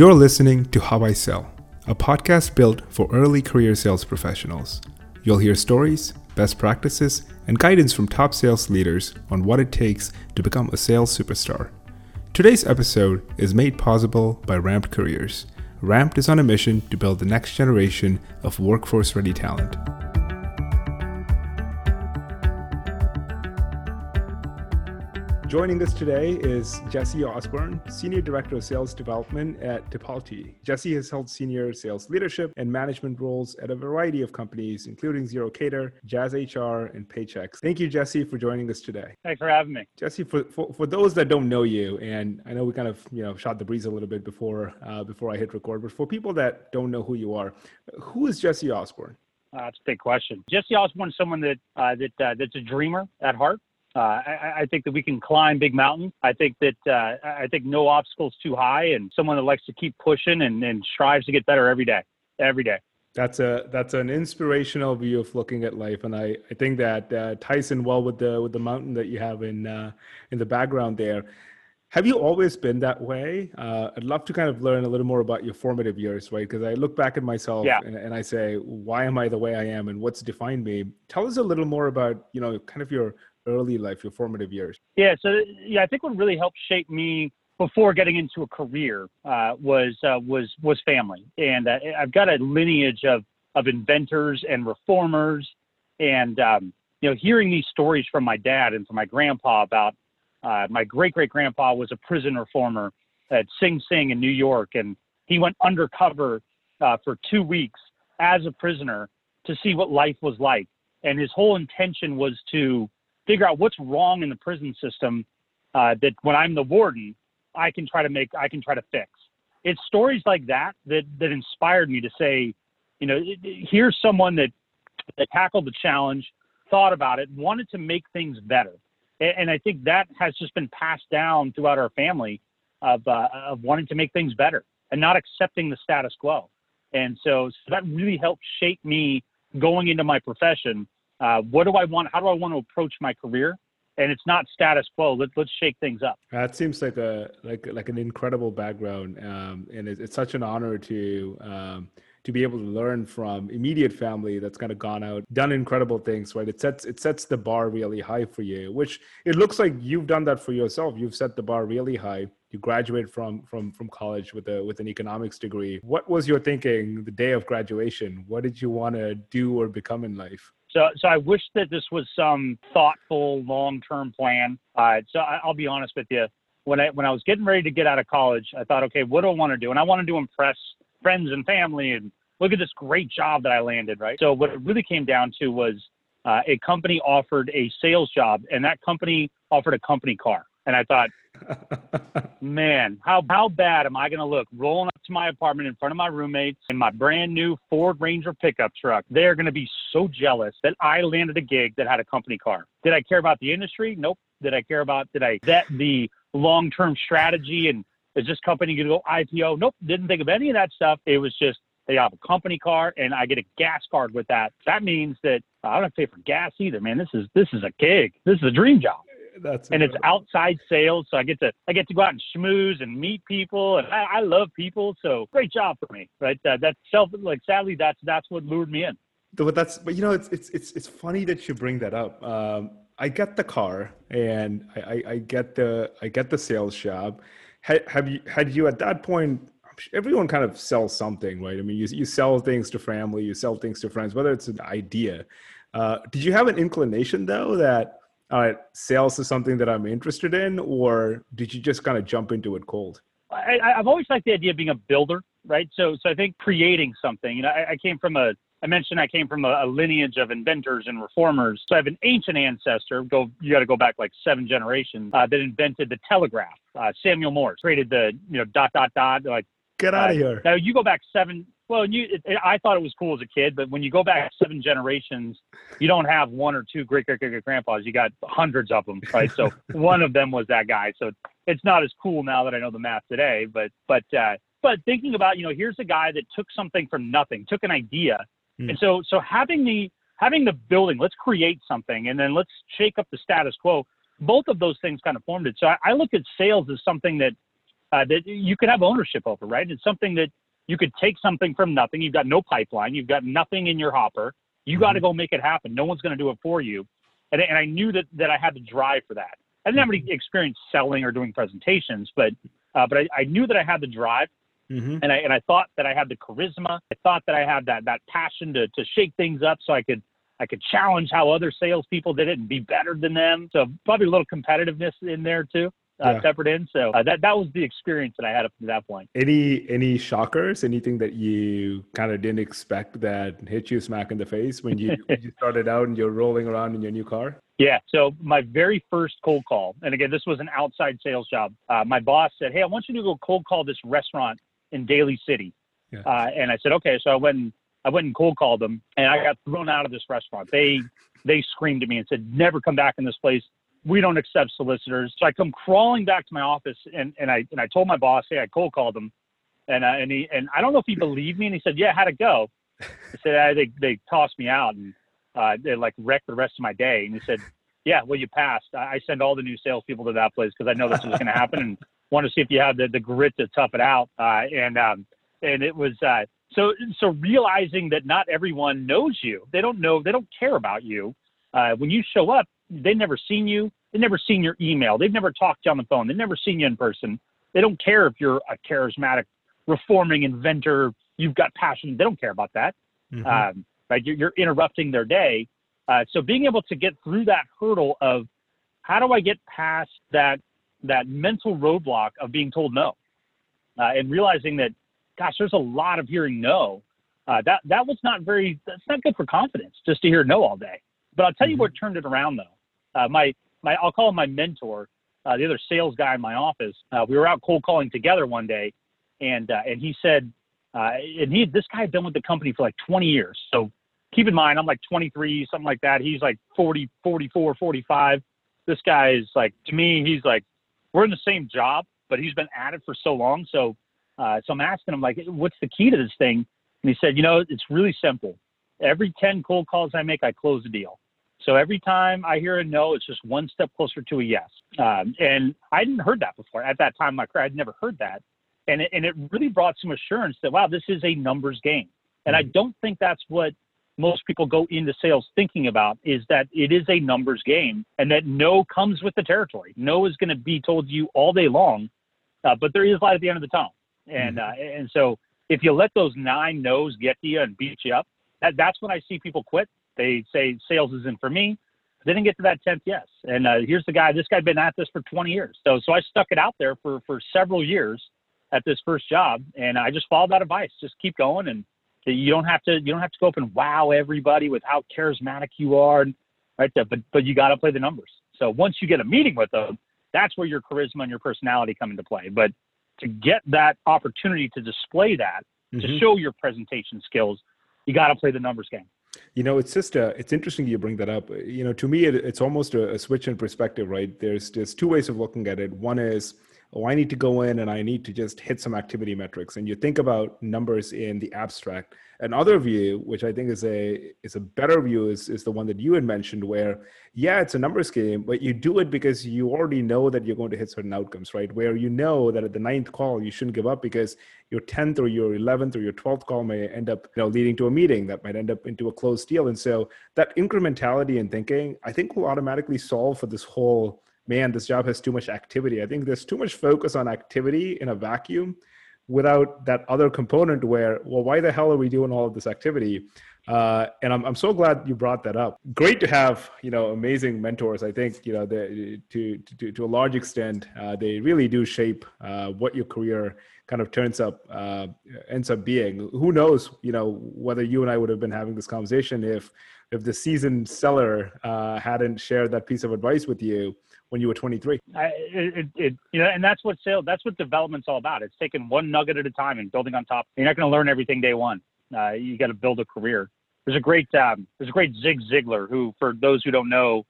You're listening to How I Sell, a podcast built for early career sales professionals. You'll hear stories, best practices, and guidance from top sales leaders on what it takes to become a sales superstar. Today's episode is made possible by Ramped Careers. Ramped is on a mission to build the next generation of workforce ready talent. Joining us today is Jesse Osborne, Senior Director of Sales Development at Tipalti. Jesse has held senior sales leadership and management roles at a variety of companies, including ZeroCater, Jazz HR, and Paychex. Thank you, Jesse, for joining us today. Thanks for having me. Jesse, for, for, for those that don't know you, and I know we kind of you know shot the breeze a little bit before uh, before I hit record, but for people that don't know who you are, who is Jesse Osborne? Uh, that's a big question. Jesse Osborne is someone that uh, that uh, that's a dreamer at heart. Uh, I, I, think that we can climb big mountains. I think that uh, I think no obstacle is too high, and someone that likes to keep pushing and, and strives to get better every day, every day. That's a that's an inspirational view of looking at life, and I, I think that uh, ties in well with the with the mountain that you have in uh, in the background there. Have you always been that way? Uh, I'd love to kind of learn a little more about your formative years, right? Because I look back at myself yeah. and, and I say, why am I the way I am, and what's defined me? Tell us a little more about you know kind of your early life, your formative years? Yeah, so yeah, I think what really helped shape me before getting into a career uh, was uh, was was family, and uh, I've got a lineage of of inventors and reformers, and um, you know, hearing these stories from my dad and from my grandpa about uh, my great great grandpa was a prison reformer at Sing Sing in New York, and he went undercover uh, for two weeks as a prisoner to see what life was like, and his whole intention was to figure out what's wrong in the prison system uh, that when I'm the warden, I can try to make, I can try to fix. It's stories like that that that inspired me to say, you know, here's someone that that tackled the challenge, thought about it, wanted to make things better, and, and I think that has just been passed down throughout our family of uh, of wanting to make things better and not accepting the status quo. And so, so that really helped shape me going into my profession uh, what do I want? How do I want to approach my career? And it's not status quo. Let, let's shake things up. That seems like a like like an incredible background, um, and it's, it's, such an honor to um, to be able to learn from immediate family that's kind of gone out, done incredible things. Right? It sets it sets the bar really high for you, which it looks like you've done that for yourself. You've set the bar really high you graduate from from from college with a with an economics degree what was your thinking the day of graduation what did you want to do or become in life so, so I wish that this was some thoughtful, long-term plan. Uh, so I, will be honest with you. When I when I was getting ready to get out of college, I thought, okay, what do I want to do? And I wanted to impress friends and family and look at this great job that I landed, right? So what it really came down to was uh, a company offered a sales job, and that company offered a company car. And I thought, man, how how bad am I going to look rolling up to my apartment in front of my roommates in my brand new Ford Ranger pickup truck? They're going to be so jealous that I landed a gig that had a company car. Did I care about the industry? Nope. Did I care about? Did I vet the long term strategy and is this company going to go IPO? Nope. Didn't think of any of that stuff. It was just they have a company car and I get a gas card with that. That means that I don't have to pay for gas either, man. This is this is a gig. This is a dream job. That's and it's outside sales, so I get to I get to go out and schmooze and meet people, and I, I love people, so great job for me, right? Uh, that's self like sadly that's that's what lured me in. But that's but you know it's it's it's it's funny that you bring that up. Um, I get the car and I, I, I get the I get the sales job. Had, have you had you at that point? Everyone kind of sells something, right? I mean, you you sell things to family, you sell things to friends, whether it's an idea. Uh, did you have an inclination though that all right, sales is something that I'm interested in, or did you just kind of jump into it cold? I, have always liked the idea of being a builder, right? So, so I think creating something. You know, I, I came from a, I mentioned I came from a, a, lineage of inventors and reformers. So I have an ancient ancestor. Go, you got to go back like seven generations uh, that invented the telegraph. Uh, Samuel Morse created the, you know, dot dot dot. Like, get out of uh, here. Now you go back seven well, you, it, I thought it was cool as a kid, but when you go back seven generations, you don't have one or two great great great grandpas. You got hundreds of them, right? So one of them was that guy. So it's not as cool now that I know the math today, but but uh, but thinking about you know here's a guy that took something from nothing, took an idea, mm. and so so having the having the building, let's create something, and then let's shake up the status quo. Both of those things kind of formed it. So I, I look at sales as something that uh, that you could have ownership over, right? It's something that you could take something from nothing. You've got no pipeline. You've got nothing in your hopper. You mm-hmm. got to go make it happen. No one's going to do it for you. And, and I knew that, that I had to drive for that. I didn't have any experience selling or doing presentations, but uh, but I, I, knew that I had the drive, mm-hmm. and I and I thought that I had the charisma. I thought that I had that that passion to to shake things up, so I could I could challenge how other salespeople did it and be better than them. So probably a little competitiveness in there too uh, yeah. peppered in. So uh, that that was the experience that I had up to that point. Any any shockers? Anything that you kind of didn't expect that hit you smack in the face when you, when you started out and you're rolling around in your new car? Yeah. So my very first cold call, and again, this was an outside sales job. Uh, my boss said, "Hey, I want you to go cold call this restaurant in Daly City." Yeah. Uh, and I said, "Okay." So I went and I went and cold called them, and I got thrown out of this restaurant. They they screamed at me and said, "Never come back in this place we don't accept solicitors. So I come crawling back to my office and, and I and I told my boss, hey, I cold called him, and uh, and he and I don't know if he believed me, and he said, yeah, how'd it go? I said, ah, they they tossed me out and uh, they like wrecked the rest of my day. And he said, yeah, well, you passed. I, I send all the new salespeople to that place because I know this was going to happen and want to see if you have the, the grit to tough it out. Uh, and um, and it was uh, so so realizing that not everyone knows you. They don't know. They don't care about you. Uh, when you show up, they've never seen you. They've never seen your email. They've never talked to you on the phone. They've never seen you in person. They don't care if you're a charismatic, reforming inventor. You've got passion. They don't care about that. Mm-hmm. Um, right? You're, you're, interrupting their day. Uh, so being able to get through that hurdle of how do I get past that that mental roadblock of being told no, uh, and realizing that, gosh, there's a lot of hearing no. Uh, that that was not very. That's not good for confidence just to hear no all day. But I'll tell you mm-hmm. what turned it around though. Uh, my my I'll call him my mentor, uh, the other sales guy in my office. Uh, we were out cold calling together one day, and uh, and he said, uh, and he this guy had been with the company for like 20 years. So keep in mind, I'm like 23, something like that. He's like 40, 44, 45. This guy is like to me, he's like we're in the same job, but he's been at it for so long. So uh, so I'm asking him like, what's the key to this thing? And he said, you know, it's really simple. Every 10 cold calls I make, I close a deal. So every time I hear a no, it's just one step closer to a yes. Um, and I hadn't heard that before. At that time in my career, I'd never heard that. And it, and it really brought some assurance that, wow, this is a numbers game. And I mm-hmm. don't think that's what most people go into sales thinking about is that it is a numbers game and that no comes with the territory. No is going to be told to you all day long, uh, but there is light at the end of the tunnel. And, mm-hmm. uh, and so if you let those nine no's get to you and beat you up, that, that's when I see people quit they say sales isn't for me. They didn't get to that 10th yes. And uh, here's the guy, this guy been at this for 20 years. So, so I stuck it out there for, for several years at this first job. And I just followed that advice. Just keep going. And you don't have to, you don't have to go up and wow everybody with how charismatic you are. Right. There, but, but you got to play the numbers. So once you get a meeting with them, that's where your charisma and your personality come into play. But to get that opportunity to display that, mm-hmm. to show your presentation skills, you got to play the numbers game. You know, it's just uh, it's interesting you bring that up. You know, to me, it, it's almost a, a, switch in perspective, right? There's there's two ways of looking at it. One is oh, I need to go in and I need to just hit some activity metrics. And you think about numbers in the abstract. Another view, which I think is a is a better view, is is the one that you had mentioned, where yeah, it's a numbers game, but you do it because you already know that you're going to hit certain outcomes, right? Where you know that at the ninth call you shouldn't give up because your tenth or your eleventh or your twelfth call may end up, you know, leading to a meeting that might end up into a closed deal. And so that incrementality in thinking, I think, will automatically solve for this whole man, this job has too much activity. I think there's too much focus on activity in a vacuum without that other component where, well, why the hell are we doing all of this activity? Uh, and I'm, I'm so glad you brought that up. Great to have, you know, amazing mentors. I think, you know, they, to, to, to a large extent, uh, they really do shape uh, what your career kind of turns up, uh, ends up being. Who knows, you know, whether you and I would have been having this conversation if, if the seasoned seller uh, hadn't shared that piece of advice with you when you were 23. I, it, it, you know, and that's what sales, that's what development's all about. It's taking one nugget at a time and building on top. You're not going to learn everything day one. Uh, you got to build a career. There's a great, um, there's a great Zig Ziglar who, for those who don't know,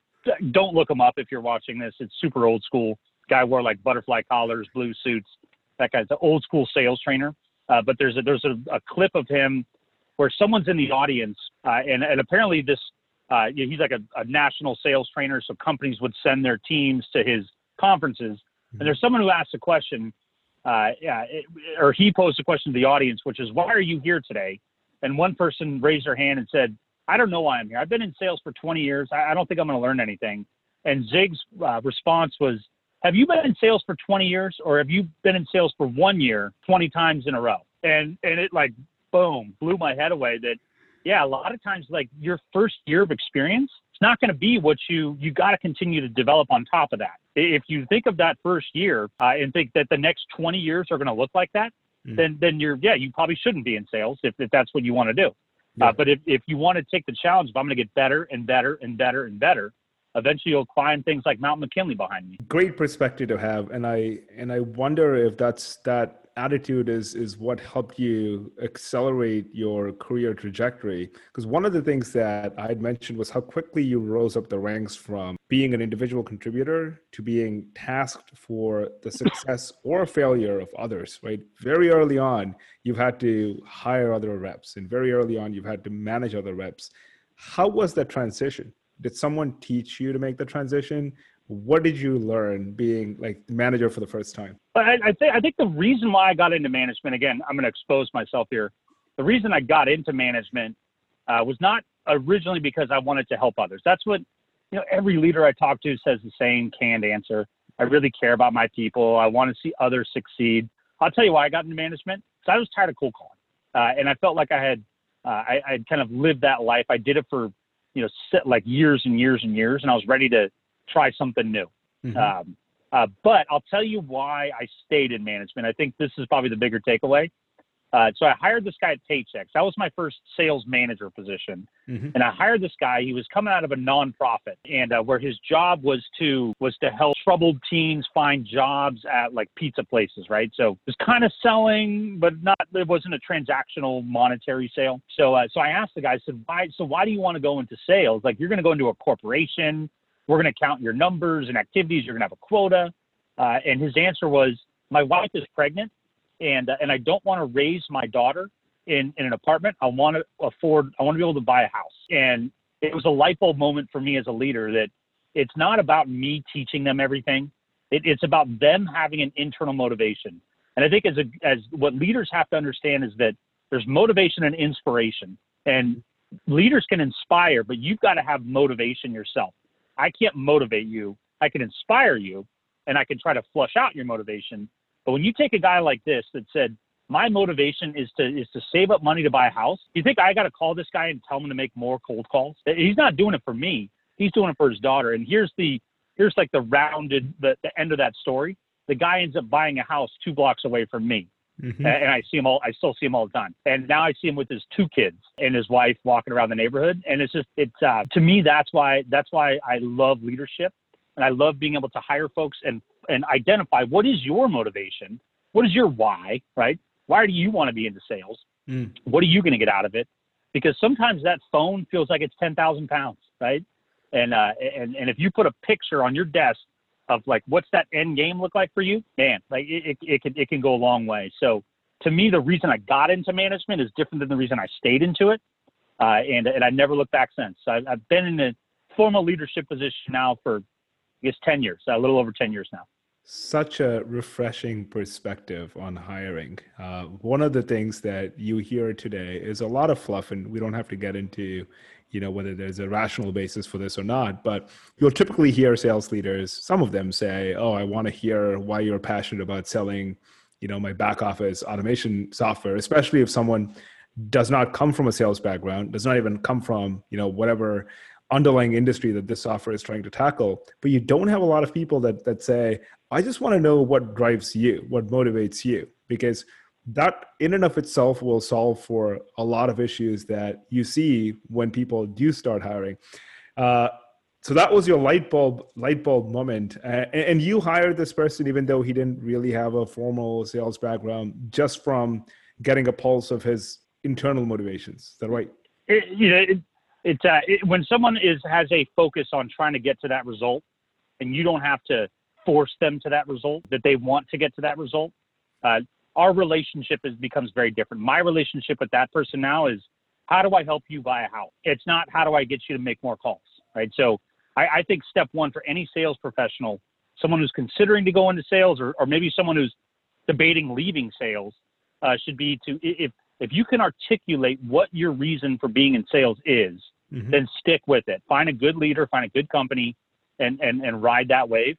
don't look him up if you're watching this. It's super old school. Guy wore like butterfly collars, blue suits. That guy's an old school sales trainer. Uh, but there's a there's a, a, clip of him where someone's in the audience, uh, and and apparently this uh, he's like a, a, national sales trainer, so companies would send their teams to his conferences. And there's someone who asked a question, uh, yeah, it, or he posed a question to the audience, which is, "Why are you here today?" And one person raised their hand and said, "I don't know why I'm here. I've been in sales for 20 years. I, I don't think I'm going to learn anything." And Zig's uh, response was, "Have you been in sales for 20 years, or have you been in sales for one year, 20 times in a row?" And and it like boom blew my head away. That yeah, a lot of times like your first year of experience it's not going to be what you you got to continue to develop on top of that. If you think of that first year uh, and think that the next 20 years are going to look like that, mm. then then you're yeah you probably shouldn't be in sales if, if that's what you want to do. Yeah. Uh, but if if you want to take the challenge, if I'm going to get better and better and better and better, eventually you'll climb things like Mount McKinley behind me. Great perspective to have, and I and I wonder if that's that attitude is is what helped you accelerate your career trajectory. Because one of the things that i had mentioned was how quickly you rose up the ranks from being an individual contributor to being tasked for the success or failure of others right? Very early on you've had to hire other reps and very early on you've had to manage other reps. How was that transition? Did someone teach you to make the transition what did you learn being like manager for the first time? I, I think I think the reason why I got into management again, I'm going to expose myself here. The reason I got into management uh, was not originally because I wanted to help others. That's what you know. Every leader I talk to says the same canned answer. I really care about my people. I want to see others succeed. I'll tell you why I got into management. Because I was tired of cold calling, uh, and I felt like I had uh, I, I had kind of lived that life. I did it for you know like years and years and years, and I was ready to try something new. Mm-hmm. Um, uh, but I'll tell you why I stayed in management. I think this is probably the bigger takeaway. Uh, so I hired this guy at Paychex. That was my first sales manager position, mm-hmm. and I hired this guy. He was coming out of a nonprofit, and uh, where his job was to was to help troubled teens find jobs at like pizza places, right? So it was kind of selling, but not. It wasn't a transactional monetary sale. So uh, so I asked the guy, I said, why? So why do you want to go into sales? Like you're going to go into a corporation we're going to count your numbers and activities. You're going to have a quota. Uh, and his answer was, my wife is pregnant, and uh, and I don't want to raise my daughter in in an apartment. I want to afford. I want to be able to buy a house. And it was a light bulb moment for me as a leader that it's not about me teaching them everything. It, it's about them having an internal motivation. And I think as a, as what leaders have to understand is that there's motivation and inspiration. And leaders can inspire, but you've got to have motivation yourself. I can't motivate you. I can inspire you and I can try to flush out your motivation. But when you take a guy like this that said, my motivation is to is to save up money to buy a house. You think I got to call this guy and tell him to make more cold calls? He's not doing it for me. He's doing it for his daughter. And here's the here's like the rounded the, the end of that story. The guy ends up buying a house two blocks away from me. Mm-hmm. And I see him all, I still see him all the time. And now I see him with his two kids and his wife walking around the neighborhood. And it's just, it's, uh, to me, that's why, that's why I love leadership. And I love being able to hire folks and, and identify what is your motivation? What is your why, right? Why do you want to be into sales? Mm. What are you going to get out of it? Because sometimes that phone feels like it's 10,000 pounds, right? And, uh, and, and if you put a picture on your desk of like what's that end game look like for you, man, like it, it, it can it can go a long way. So to me, the reason I got into management is different than the reason I stayed into it, uh, and and I never looked back since. So I've, been in a formal leadership position now for I guess ten years, a little over ten years now. Such a refreshing perspective on hiring. Uh, one of the things that you hear today is a lot of fluff, and we don't have to get into you know whether there's a rational basis for this or not but you'll typically hear sales leaders some of them say oh i want to hear why you're passionate about selling you know my back office automation software especially if someone does not come from a sales background does not even come from you know whatever underlying industry that this software is trying to tackle. But you don't have a lot of people that that say i just want to know what drives you what motivates you because that in and of itself will solve for a lot of issues that you see when people do start hiring. Uh, so that was your light bulb light bulb moment. Uh, and you hired this person even though he didn't really have a formal sales background just from getting a pulse of his internal motivations. Is that right? It, you know it, it's uh, it, when someone is has a focus on trying to get to that result and you don't have to force them to that result that they want to get to that result uh, our relationship is becomes very different. My relationship with that person now is how do I help you buy a house? It's not how do I get you to make more calls, right? So I, I think step one for any sales professional, someone who's considering to go into sales or, or maybe someone who's debating leaving sales uh, should be to if if you can articulate what your reason for being in sales is, mm-hmm. then stick with it. Find a good leader, find a good company, and and and ride that wave.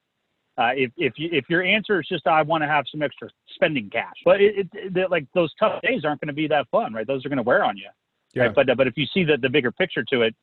Uh, if if you, if your answer is just I want to have some extra spending cash, but it, it, it like those tough days aren't going to be that fun, right? Those are going to wear on you. Yeah. Right? But but if you see the the bigger picture to it,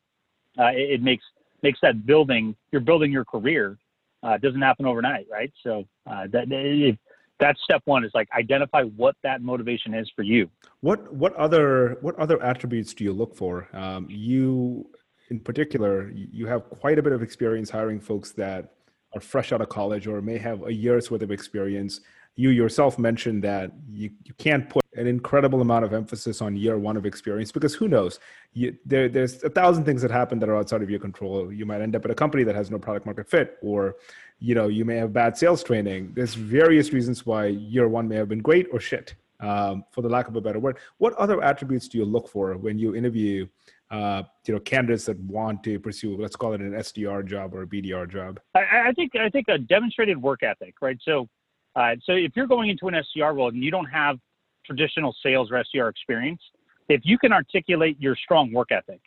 uh, it, it, makes makes that building you're building your career. Uh, doesn't happen overnight, right? So uh, that if, that's step one is like identify what that motivation is for you. What what other what other attributes do you look for? Um, you in particular, you have quite a bit of experience hiring folks that are fresh out of college or may have a year's worth of experience. You yourself mentioned that you, you can't put an incredible amount of emphasis on year one of experience because who knows? You, there, there's a thousand things that happen that are outside of your control. You might end up at a company that has no product market fit, or you know you may have bad sales training. There's various reasons why year one may have been great or shit, um, for the lack of a better word. What other attributes do you look for when you interview uh, you know candidates that want to pursue let's call it an SDR job or a BDR job? I, I think I think a demonstrated work ethic, right? So uh, so if you're going into an SDR role and you don't have traditional sales or SDR experience, if you can articulate your strong work ethic.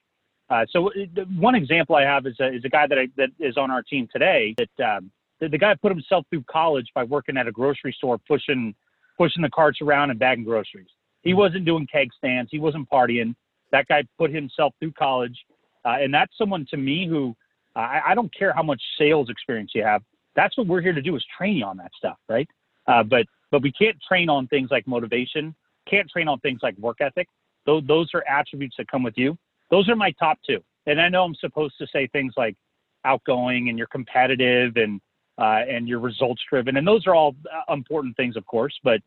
Uh, so uh, one example I have is a, is a guy that I, that is on our team today. That um, the, the guy put himself through college by working at a grocery store, pushing pushing the carts around and bagging groceries. He hmm. wasn't doing keg stands. He wasn't partying. That guy put himself through college, uh, and that's someone to me who uh, I, I, don't care how much sales experience you have. That's what we're here to do is train you on that stuff, right? Uh, but but we can't train on things like motivation. Can't train on things like work ethic. Those those are attributes that come with you. Those are my top two. And I know I'm supposed to say things like outgoing and you're competitive and uh, and you're results driven, and those are all uh, important things, of course. But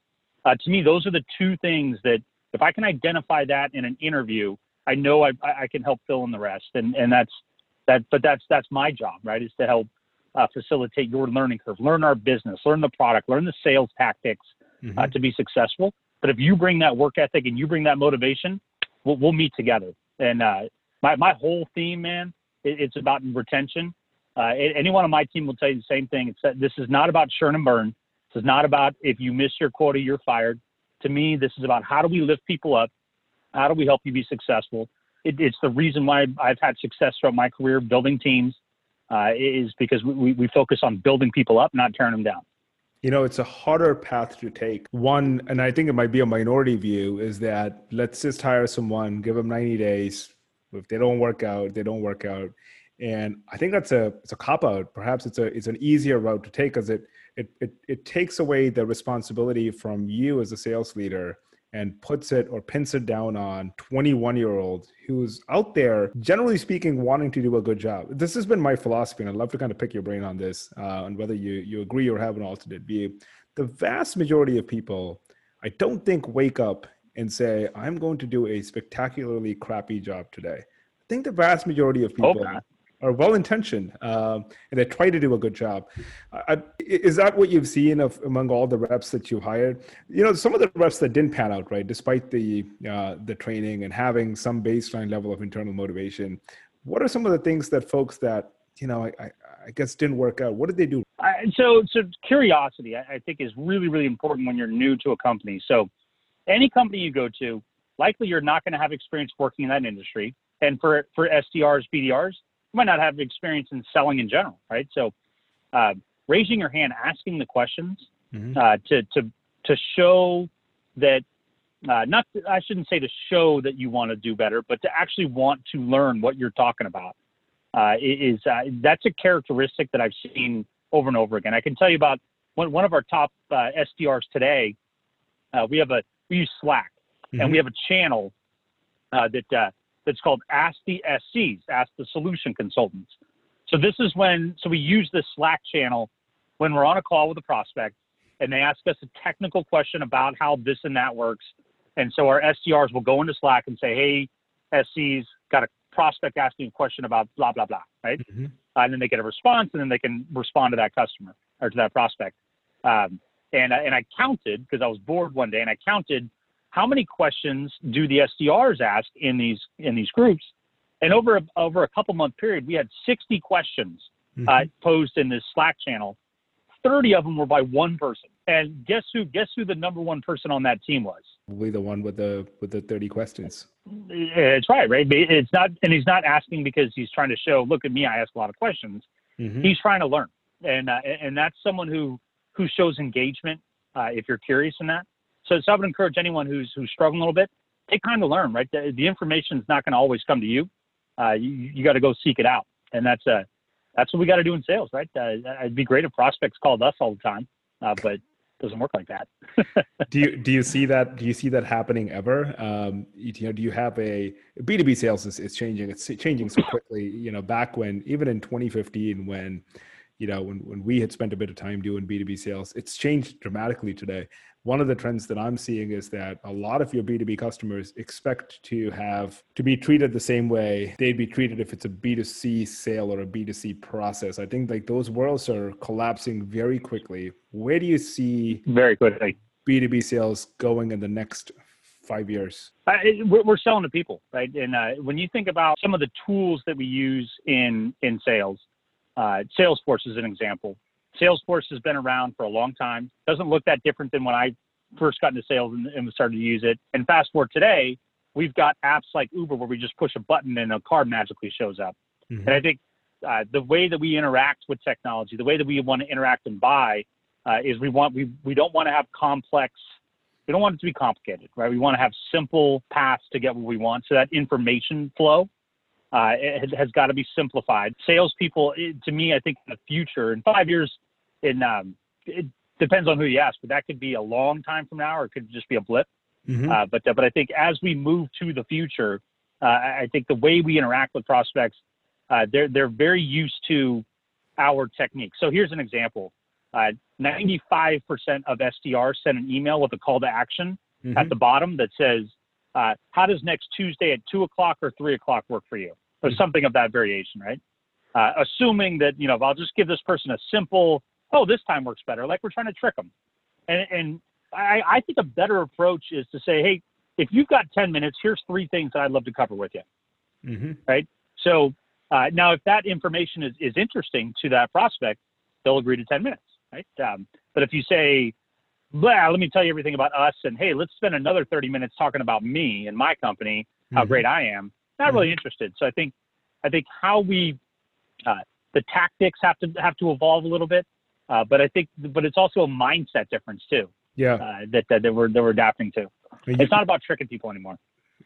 to me, those are the two things that if I can identify that in an interview, I know I, I can help fill in the rest. And, and that's that, but that's, that's my job, right? Is to help uh, facilitate your learning curve, learn our business, learn the product, learn the sales tactics uh, mm-hmm. uh, to be successful. But if you bring that work ethic and you bring that motivation, we'll, we'll meet together. And uh, my, my whole theme, man, it, it's about retention. Uh, anyone on my team will tell you the same thing. It's that this is not about churn and burn. This is not about if you miss your quota, you're fired to me, this is about how do we lift people up? How do we help you be successful? It, it's the reason why I've had success throughout my career building teams uh, is because we, we focus on building people up, not tearing them down. You know, it's a harder path to take. One, and I think it might be a minority view, is that let's just hire someone, give them 90 days. If they don't work out, they don't work out. And I think that's a it's a cop out. Perhaps it's a it's an easier route to take because it it, it it takes away the responsibility from you as a sales leader and puts it or pins it down on 21 year old who's out there generally speaking wanting to do a good job. This has been my philosophy and i'd love to kind of pick your brain on this uh, and whether you you agree or have an alternate view. The vast majority of people i don't think wake up and say i'm going to do a spectacularly crappy job today. I think the vast majority of people okay are well intentioned um, and they try to do a good job. I, is that what you've seen of among all the reps that you hired? You know, some of the reps that didn't pan out, right, despite the uh, the training and having some baseline level of internal motivation. What are some of the things that folks that you know, I, I guess didn't work out? What did they do? so, so curiosity, I, I think, is really, really important when you're new to a company. So, any company you go to, likely you're not going to have experience working in that industry. And for for SDRs, BDRs, you might not have experience in selling in general, right? So, uh, raising your hand, asking the questions mm-hmm. uh, to to to show that uh, not I shouldn't say to show that you want to do better, but to actually want to learn what you're talking about uh, is uh, that's a characteristic that I've seen over and over again. I can tell you about one one of our top uh, SDRs today. we have a we use Slack, mm-hmm. and we have a channel that that's called Ask the SCs, Ask the Solution Consultants. So this is when, so we use this Slack channel when we're on a call with a prospect and they ask us a technical question about how this and that works. And so our SDRs will go into Slack and say, hey, SCs, got a prospect asking a question about blah, blah, blah, right? Mm-hmm. Uh, and then they get a response and then they can respond to that customer or to that prospect. Um, and, and I counted because I was bored one day and I counted how many questions do the SDRs ask in these in these groups? And over a, over a couple month period, we had 60 questions uh, mm-hmm. uh, posed in this Slack channel. 30 of them were by one person. And guess who? Guess who the number one person on that team was? Probably the one with the with the 30 questions. It's right, right? It's not, and he's not asking because he's trying to show, look at me, I ask a lot of questions. Mm-hmm. He's trying to learn, and uh, and that's someone who who shows engagement. Uh, if you're curious in that, so, so I would encourage anyone who's who's struggling a little bit, take time to learn. Right, the, the information is not going to always come to you. Uh, you you got to go seek it out, and that's uh that's what we got to do in sales, right? Uh, it'd be great if prospects called us all the time, uh, but doesn't work like that. do you do you see that? Do you see that happening ever? Um, you, you know, do you have a B two B sales is, is changing? It's changing so quickly. You know, back when even in 2015, when you know when when we had spent a bit of time doing B two B sales, it's changed dramatically today one of the trends that I'm seeing is that a lot of your B2B customers expect to have to be treated the same way they'd be treated if it's a B2C sale or a B2C process. I think like those worlds are collapsing very quickly. Where do you see very quickly B2B sales going in the next five years? Uh, it, we're selling to people, right? And uh, when you think about some of the tools that we use in in sales, uh, Salesforce is an example. Salesforce has been around for a long time. Doesn't look that different than when I first got into sales and, and started to use it. And fast forward today, we've got apps like Uber where we just push a button and a car magically shows up. Mm-hmm. And I think uh, the way that we interact with technology, the way that we want to interact and buy, uh, is we want we we don't want to have complex. We don't want it to be complicated, right? We want to have simple paths to get what we want. So that information flow uh, it has got to be simplified. Salespeople, to me, I think in the future, in five years, in um, it depends on who you ask, but that could be a long time from now, or it could just be a blip. Mm-hmm. Uh, but uh, but I think as we move to the future, uh, I think the way we interact with prospects, uh, they're they're very used to our technique. So here's an example: 95% uh, of SDRs send an email with a call to action mm-hmm. at the bottom that says, uh, "How does next Tuesday at two o'clock or three o'clock work for you?" Or something of that variation, right? assuming that you know, if I'll just give this person a simple oh, this time works better. Like we're trying to trick them. And, and I, I think a better approach is to say, hey, if you've got 10 minutes, here's three things that I'd love to cover with you. Mm-hmm. Right. So uh, now, if that information is, is interesting to that prospect, they'll agree to 10 minutes. Right. Um, but if you say, blah, let me tell you everything about us and hey, let's spend another 30 minutes talking about me and my company, how mm-hmm. great I am, not mm-hmm. really interested. So I think, I think how we, uh, the tactics have to have to evolve a little bit. Uh, but I think, but it's also a mindset difference too. Yeah. Uh, that, that, that we're that we're adapting to. You, it's not about tricking people anymore.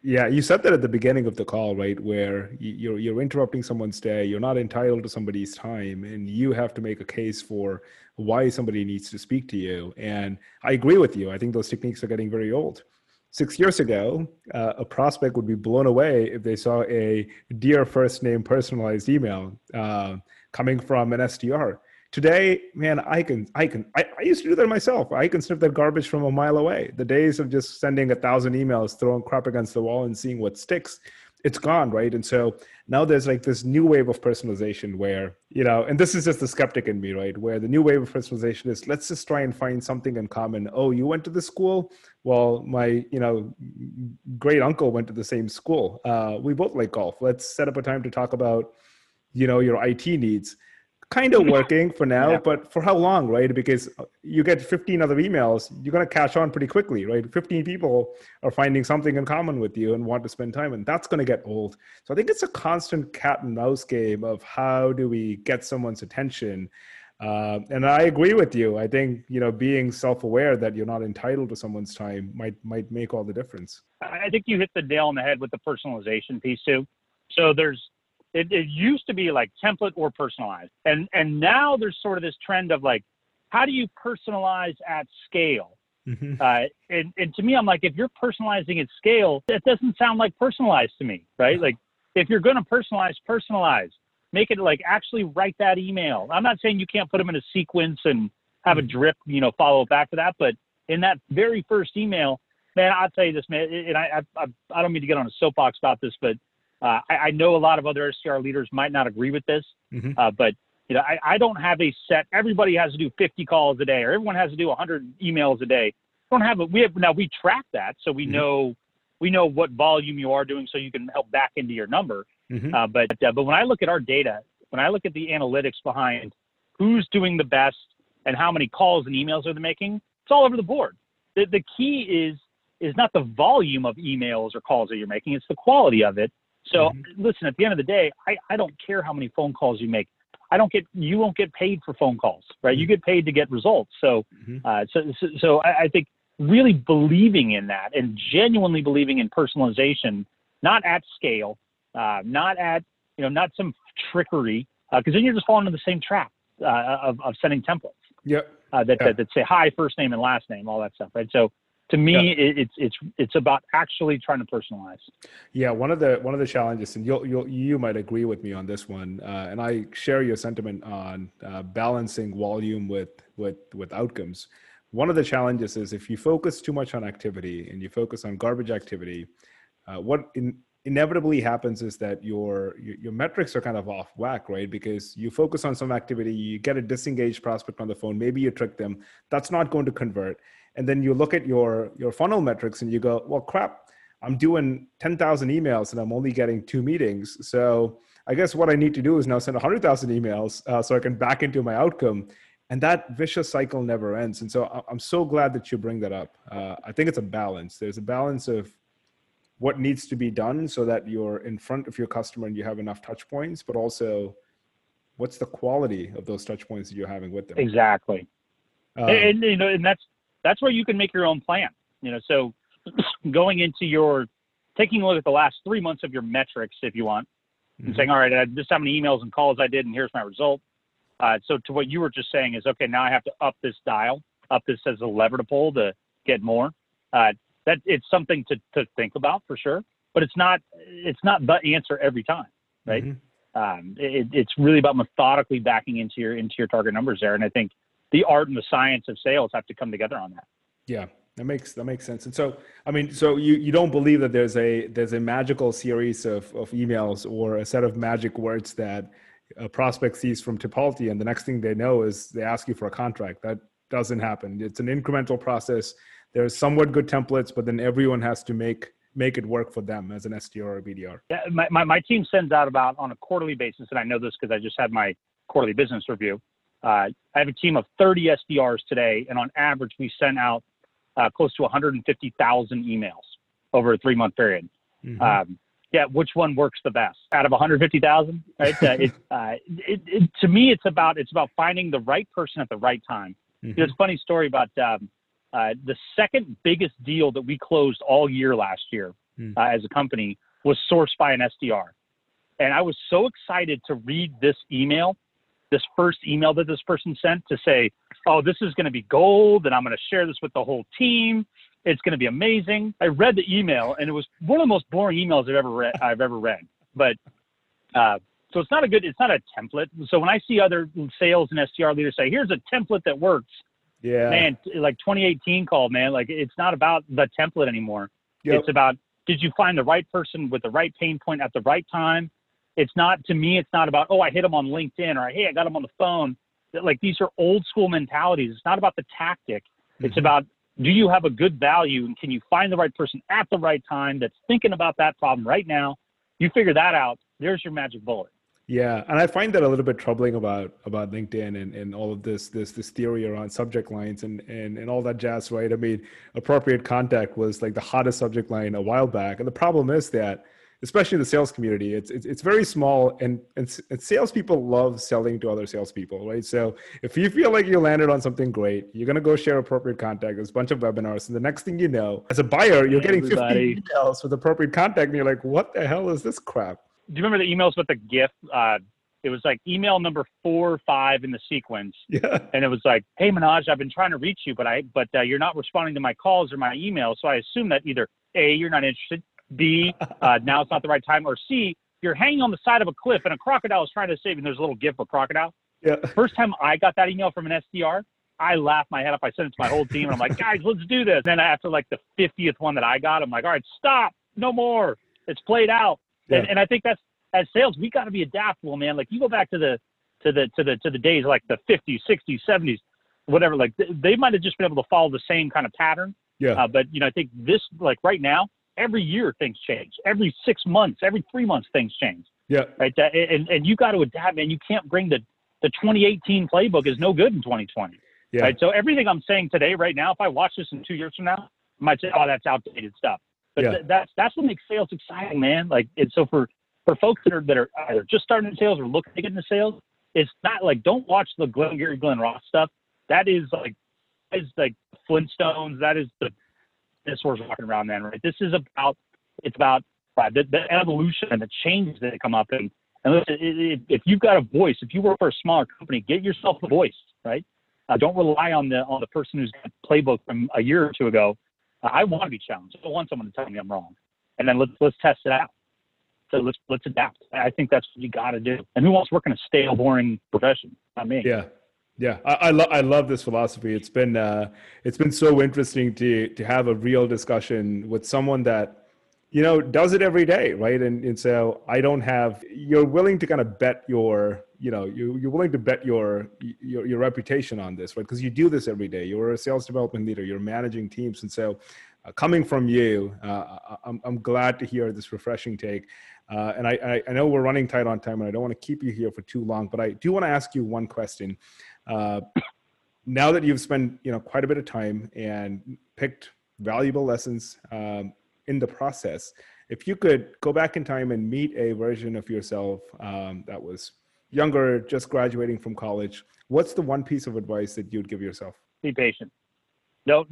Yeah, you said that at the beginning of the call, right? Where you're you're interrupting someone's day, you're not entitled to somebody's time, and you have to make a case for why somebody needs to speak to you. And I agree with you. I think those techniques are getting very old. Six years ago, uh, a prospect would be blown away if they saw a dear first name personalized email uh, coming from an SDR Today, man, I can, I can, I, I, used to do that myself. I can sniff that garbage from a mile away. The days of just sending a thousand emails, throwing crap against the wall and seeing what sticks, it's gone, right? And so now there's like this new wave of personalization where, you know, and this is just the skeptic in me, right? Where the new wave of personalization is let's just try and find something in common. Oh, you went to the school? Well, my, you know, great uncle went to the same school. Uh, we both like golf. Let's set up a time to talk about, you know, your IT needs kind of working for now, yeah. but for how long, right? Because you get 15 other emails, you're going to catch on pretty quickly, right? 15 people are finding something in common with you and want to spend time, and that's going to get old. So I think it's a constant cat and mouse game of how do we get someone's attention. Uh, and I agree with you. I think you know being self-aware that you're not entitled to someone's time might might make all the difference. I think you hit the nail on the head with the personalization piece too. So there's it, it used to be like template or personalized, and and now there's sort of this trend of like, how do you personalize at scale? Mm-hmm. Uh, and and to me, I'm like, if you're personalizing at scale, that doesn't sound like personalized to me, right? Like, if you're going to personalize, personalize. Make it like actually write that email. I'm not saying you can't put them in a sequence and have a mm-hmm. drip, you know, follow back to that, but in that very first email, man, I'll tell you this, man, and I, I, I don't mean to get on a soapbox about this, but uh, I, I, know a lot of other SDR leaders might not agree with this, mm-hmm. uh, but you know, I, I, don't have a set. Everybody has to do 50 calls a day, or everyone has to do 100 emails a day. I don't have a. We have now. We track that, so we mm-hmm. know we know what volume you are doing, so you can help back into your number. Mm-hmm. Uh, but uh, but when I look at our data, when I look at the analytics behind who's doing the best, and how many calls and emails are they making, it's all over the board. The, the key is is not the volume of emails or calls that you're making, it's the quality of it. So mm-hmm. listen, at the end of the day, I, I don't care how many phone calls you make. I don't get you won't get paid for phone calls, right? Mm-hmm. You get paid to get results. So mm-hmm. uh, so so, so I, I think really believing in that and genuinely believing in personalization, not at scale, uh, not at you know not some trickery, because uh, then you're just falling into the same trap uh, of of sending templates. Yep. Uh, that, that, that say hi, first name and last name, all that stuff, right? So to me, yeah. it, it's it's it's about actually trying to personalize. Yeah, one of the one of the challenges, and you you you might agree with me on this one, uh, and I share your sentiment on uh, balancing volume with with with outcomes. One of the challenges is if you focus too much on activity and you focus on garbage activity, uh, what in, inevitably happens is that your, your, your metrics are kind of off whack right because you focus on some activity you get a disengaged prospect on the phone maybe you trick them that's not going to convert and then you look at your your funnel metrics and you go well crap i'm doing 10,000 emails and i'm only getting two meetings. So i guess what i need to do is now send 100,000 emails uh, so i can back into my outcome. And that vicious cycle never ends. And so i'm so glad that you bring that up. Uh, i think it's a balance. There's a balance of what needs to be done so that you're in front of your customer and you have enough touch points, but also what's the quality of those touch points that you're having with them. Exactly. Um, and, and, you know, and that's that's where you can make your own plan. You know, so going into your taking a look at the last three months of your metrics, if you want, and mm-hmm. saying, all right, this is how many emails and calls I did, and here's my result. Uh, so to what you were just saying is, okay, now I have to up this dial, up this as a lever to pull to get more. Uh, that it's something to, to think about for sure, but it's not it's not the answer every time, right? Mm-hmm. Um, it, it's really about methodically backing into your into your target numbers there, and I think the art and the science of sales have to come together on that. Yeah, that makes that makes sense. And so, I mean, so you you don't believe that there's a there's a magical series of of emails or a set of magic words that a prospect sees from Tipalti, and the next thing they know is they ask you for a contract. That doesn't happen. It's an incremental process there's somewhat good templates, but then everyone has to make make it work for them as an SDR or BDR. Yeah, my, my, my team sends out about on a quarterly basis, and I know this because I just had my quarterly business review. Uh, I have a team of 30 SDRs today, and on average, we send out uh, close to 150,000 emails over a three month period. Mm-hmm. Um, yeah, which one works the best out of 150,000? Right? uh, it, uh, it, it, to me, it's about it's about finding the right person at the right time. Mm-hmm. There's a funny story about um, uh, the second biggest deal that we closed all year last year mm. uh, as a company was sourced by an SDR. And I was so excited to read this email, this first email that this person sent to say, oh, this is going to be gold and I'm going to share this with the whole team. It's going to be amazing. I read the email and it was one of the most boring emails I've ever read. I've ever read. But uh, so it's not a good, it's not a template. So when I see other sales and SDR leaders say, here's a template that works, yeah. Man, like 2018 called, man. Like it's not about the template anymore. Yep. It's about did you find the right person with the right pain point at the right time? It's not to me. It's not about oh I hit them on LinkedIn or hey I got them on the phone. Like these are old school mentalities. It's not about the tactic. Mm-hmm. It's about do you have a good value and can you find the right person at the right time that's thinking about that problem right now? You figure that out. There's your magic bullet. Yeah, and I find that a little bit troubling about about LinkedIn and, and all of this this this theory around subject lines and, and and all that jazz, right? I mean, appropriate contact was like the hottest subject line a while back, and the problem is that, especially in the sales community, it's it's, it's very small, and, and and salespeople love selling to other salespeople, right? So if you feel like you landed on something great, you're gonna go share appropriate contact. There's a bunch of webinars, and the next thing you know, as a buyer, you're getting Everybody. 50 emails with appropriate contact, and you're like, what the hell is this crap? do you remember the emails with the GIF? Uh, it was like email number four or five in the sequence. Yeah. And it was like, hey, Manoj, I've been trying to reach you, but I but uh, you're not responding to my calls or my emails. So I assume that either A, you're not interested, B, uh, now it's not the right time, or C, you're hanging on the side of a cliff and a crocodile is trying to save you. And there's a little GIF of a crocodile. Yeah. First time I got that email from an SDR, I laughed my head off. I sent it to my whole team and I'm like, guys, let's do this. And then after like the 50th one that I got, I'm like, all right, stop, no more. It's played out. Yeah. And, and I think that's as sales, we got to be adaptable, man. Like you go back to the to the to the to the days like the 50s, 60s, 70s, whatever. Like they might have just been able to follow the same kind of pattern. Yeah. Uh, but you know, I think this like right now, every year things change. Every six months, every three months things change. Yeah. Right. and and you got to adapt, man. You can't bring the the 2018 playbook is no good in 2020. Yeah. Right. So everything I'm saying today, right now, if I watch this in two years from now, I might say, "Oh, that's outdated stuff." But Yeah. th- that's that's what makes sales exciting, man. Like, and so for for folks that are that are either just starting in sales or looking to get into sales, it's not like don't watch the Glengarry Glen Ross stuff. That is like that is like Flintstones. That is the dinosaurs walking around, man. Right. This is about it's about uh, the, the evolution and the changes that come up. And and listen, if you've got a voice, if you work for a smaller company, get yourself a voice, right? Uh, don't rely on the on the person who's got a playbook from a year or two ago. Uh, I want to be challenged. I want someone to tell me I'm wrong. And then let's let's test it out. So let's let's adapt. I think that's what you got to do. And who wants to work in a stale, boring profession? Not me. Yeah. Yeah, I, I, I love this philosophy. It's been uh, it's been so interesting to to have a real discussion with someone that you know does it every day, right? And and so I don't have. You're willing to kind of bet your you know you you're willing to bet your your, your reputation on this, right? Because you do this every day. You're a sales development leader. You're managing teams, and so uh, coming from you, uh, I'm I'm glad to hear this refreshing take. Uh, and I, I I know we're running tight on time, and I don't want to keep you here for too long, but I do want to ask you one question. Uh, now that you've spent you know quite a bit of time and picked valuable lessons um, in the process, if you could go back in time and meet a version of yourself um, that was younger, just graduating from college, what's the one piece of advice that you'd give yourself? Be patient. No,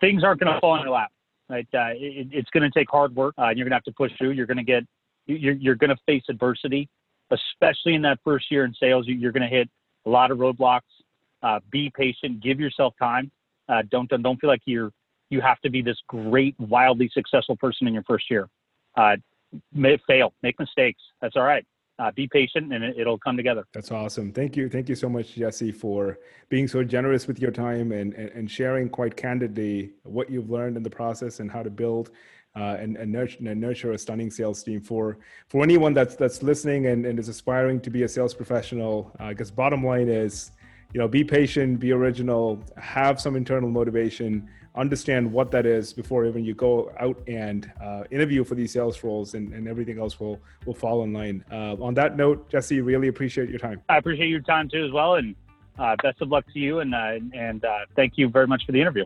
things aren't going to fall in your lap. Right? Uh, it, it's going to take hard work. Uh, you're going to have to push through. You're going to get. You're you're going to face adversity, especially in that first year in sales. You- You're going to hit a lot of roadblocks. Uh, be patient. Give yourself time. Uh, don't don't don't feel like you're you have to be this great, wildly successful person in your first year. Uh, may fail, make mistakes. That's all right. Uh, be patient, and it, it'll come together. That's awesome. Thank you. Thank you so much, Jesse, for being so generous with your time and, and, and sharing quite candidly what you've learned in the process and how to build uh, and, and, nurture, and nurture a stunning sales team. For for anyone that's that's listening and, and is aspiring to be a sales professional, uh, I guess bottom line is, you know, be patient, be original, have some internal motivation, understand what that is before even you go out and uh, interview for these sales roles, and, and everything else will will fall in line. Uh, on that note, Jesse, really appreciate your time. I appreciate your time too as well, and uh, best of luck to you, and uh, and uh, thank you very much for the interview.